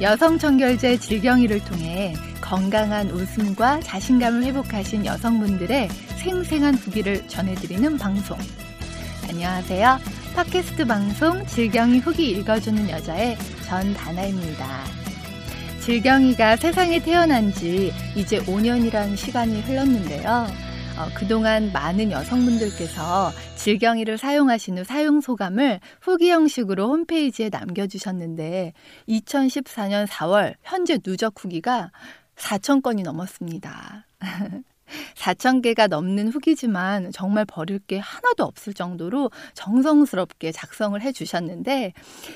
여성 청결제 질경이를 통해 건강한 웃음과 자신감을 회복하신 여성분들의 생생한 후기를 전해드리는 방송. 안녕하세요. 팟캐스트 방송 질경이 후기 읽어주는 여자의 전 다나입니다. 질경이가 세상에 태어난 지 이제 5년이라는 시간이 흘렀는데요. 어, 그동안 많은 여성분들께서 질경이를 사용하신 후 사용 소감을 후기 형식으로 홈페이지에 남겨주셨는데 2014년 4월 현재 누적 후기가 4천 건이 넘었습니다. 4천 개가 넘는 후기지만 정말 버릴 게 하나도 없을 정도로 정성스럽게 작성을 해 주셨는데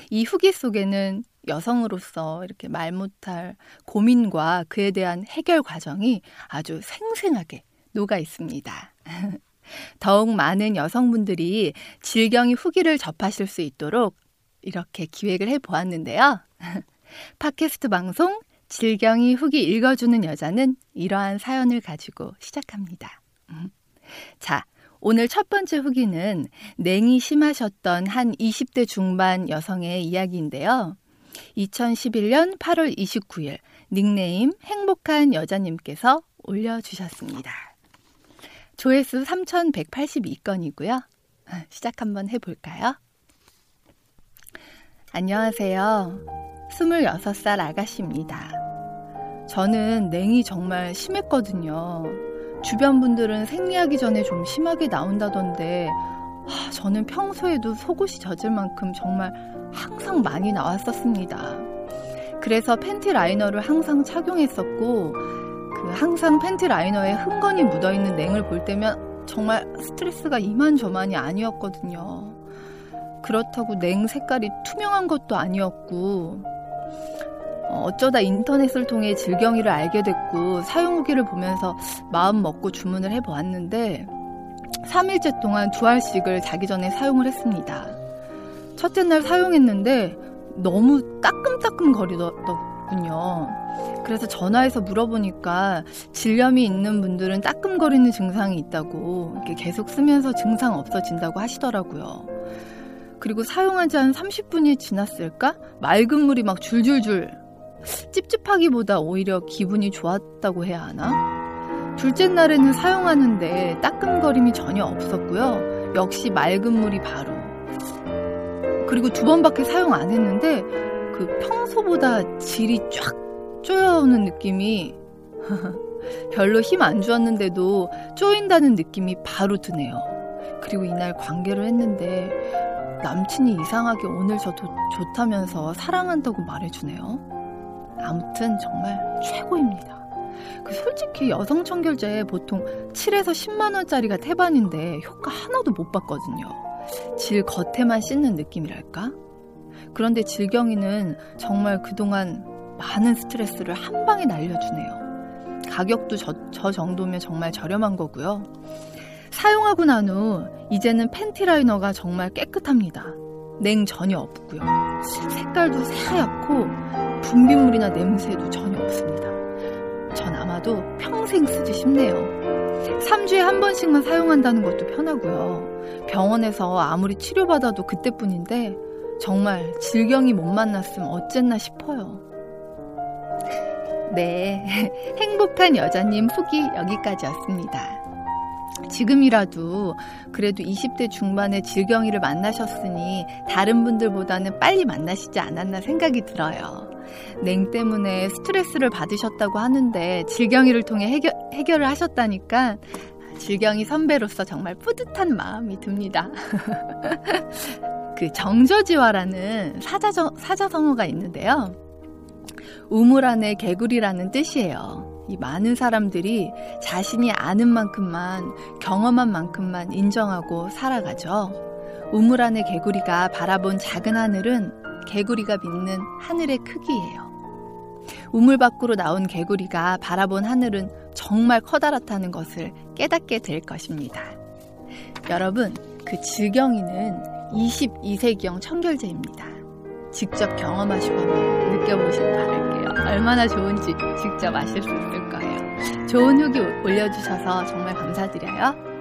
이 후기 속에는 여성으로서 이렇게 말 못할 고민과 그에 대한 해결 과정이 아주 생생하게 녹아 있습니다. 더욱 많은 여성분들이 질경이 후기를 접하실 수 있도록 이렇게 기획을 해 보았는데요. 팟캐스트 방송 질경이 후기 읽어주는 여자는 이러한 사연을 가지고 시작합니다. 자, 오늘 첫 번째 후기는 냉이 심하셨던 한 20대 중반 여성의 이야기인데요. 2011년 8월 29일 닉네임 행복한 여자님께서 올려주셨습니다. 조회수 3,182건이고요. 시작 한번 해볼까요? 안녕하세요. 26살 아가씨입니다. 저는 냉이 정말 심했거든요. 주변 분들은 생리하기 전에 좀 심하게 나온다던데, 하, 저는 평소에도 속옷이 젖을 만큼 정말 항상 많이 나왔었습니다. 그래서 팬티 라이너를 항상 착용했었고, 그 항상 팬티 라이너에 흥건히 묻어있는 냉을 볼 때면 정말 스트레스가 이만저만이 아니었거든요. 그렇다고 냉 색깔이 투명한 것도 아니었고, 어쩌다 인터넷을 통해 질경이를 알게 됐고, 사용 후기를 보면서 마음 먹고 주문을 해보았는데, 3일째 동안 두 알씩을 자기 전에 사용을 했습니다. 첫째 날 사용했는데, 너무 따끔따끔 거리더 군요. 그래서 전화해서 물어보니까 질염이 있는 분들은 따끔거리는 증상이 있다고 이렇게 계속 쓰면서 증상 없어진다고 하시더라고요. 그리고 사용한 지 한 30분이 지났을까? 맑은 물이 막 줄줄줄 찝찝하기보다 오히려 기분이 좋았다고 해야 하나? 둘째 날에는 사용하는데 따끔거림이 전혀 없었고요. 역시 맑은 물이 바로. 그리고 두 번밖에 사용 안 했는데 그 평소보다 질이 쫙 쪼여오는 느낌이 별로 힘 안 주었는데도 쪼인다는 느낌이 바로 드네요. 그리고 이날 관계를 했는데 남친이 이상하게 오늘 저 도, 좋다면서 사랑한다고 말해주네요. 아무튼 정말 최고입니다. 그 솔직히 여성 청결제 보통 7에서 10만 원짜리가 태반인데 효과 하나도 못 봤거든요. 질 겉에만 씻는 느낌이랄까? 그런데 질경이는 정말 그동안 많은 스트레스를 한 방에 날려주네요. 가격도 저, 저 정도면 정말 저렴한 거고요. 사용하고 난 후 이제는 팬티 라이너가 정말 깨끗합니다. 냉 전혀 없고요. 색깔도 새하얗고 분비물이나 냄새도 전혀 없습니다. 전 아마도 평생 쓰지 싶네요. 3주에 한 번씩만 사용한다는 것도 편하고요. 병원에서 아무리 치료받아도 그때뿐인데 정말 질경이 못 만났으면 어쨌나 싶어요. 네, 행복한 여자님 후기 여기까지였습니다. 지금이라도 그래도 20대 중반에 질경이를 만나셨으니 다른 분들보다는 빨리 만나시지 않았나 생각이 들어요. 냉 때문에 스트레스를 받으셨다고 하는데 질경이를 통해 해결, 해결을 하셨다니까 질경이 선배로서 정말 뿌듯한 마음이 듭니다. 그 정조지화라는 사자정, 사자성어가 있는데요. 우물 안에 개구리라는 뜻이에요. 이 많은 사람들이 자신이 아는 만큼만, 경험한 만큼만 인정하고 살아가죠. 우물 안에 개구리가 바라본 작은 하늘은 개구리가 믿는 하늘의 크기예요. 우물 밖으로 나온 개구리가 바라본 하늘은 정말 커다랗다는 것을 깨닫게 될 것입니다. 여러분, 그 지경이는 22세기형 청결제입니다. 직접 경험하시고 한번 느껴보시기 바랄게요. 얼마나 좋은지 직접 아실 수 있을 거예요. 좋은 후기 올려주셔서 정말 감사드려요.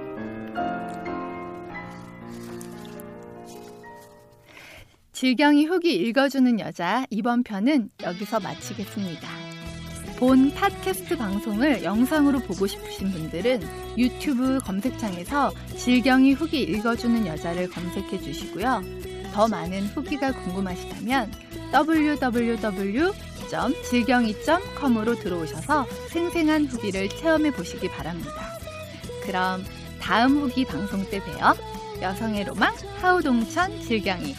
질경이 후기 읽어주는 여자 이번 편은 여기서 마치겠습니다. 본 팟캐스트 방송을 영상으로 보고 싶으신 분들은 유튜브 검색창에서 질경이 후기 읽어주는 여자를 검색해 주시고요. 더 많은 후기가 궁금하시다면 www.질경이.com으로 들어오셔서 생생한 후기를 체험해 보시기 바랍니다. 그럼 다음 후기 방송 때 봬요. 여성의 로망 하우동천 질경이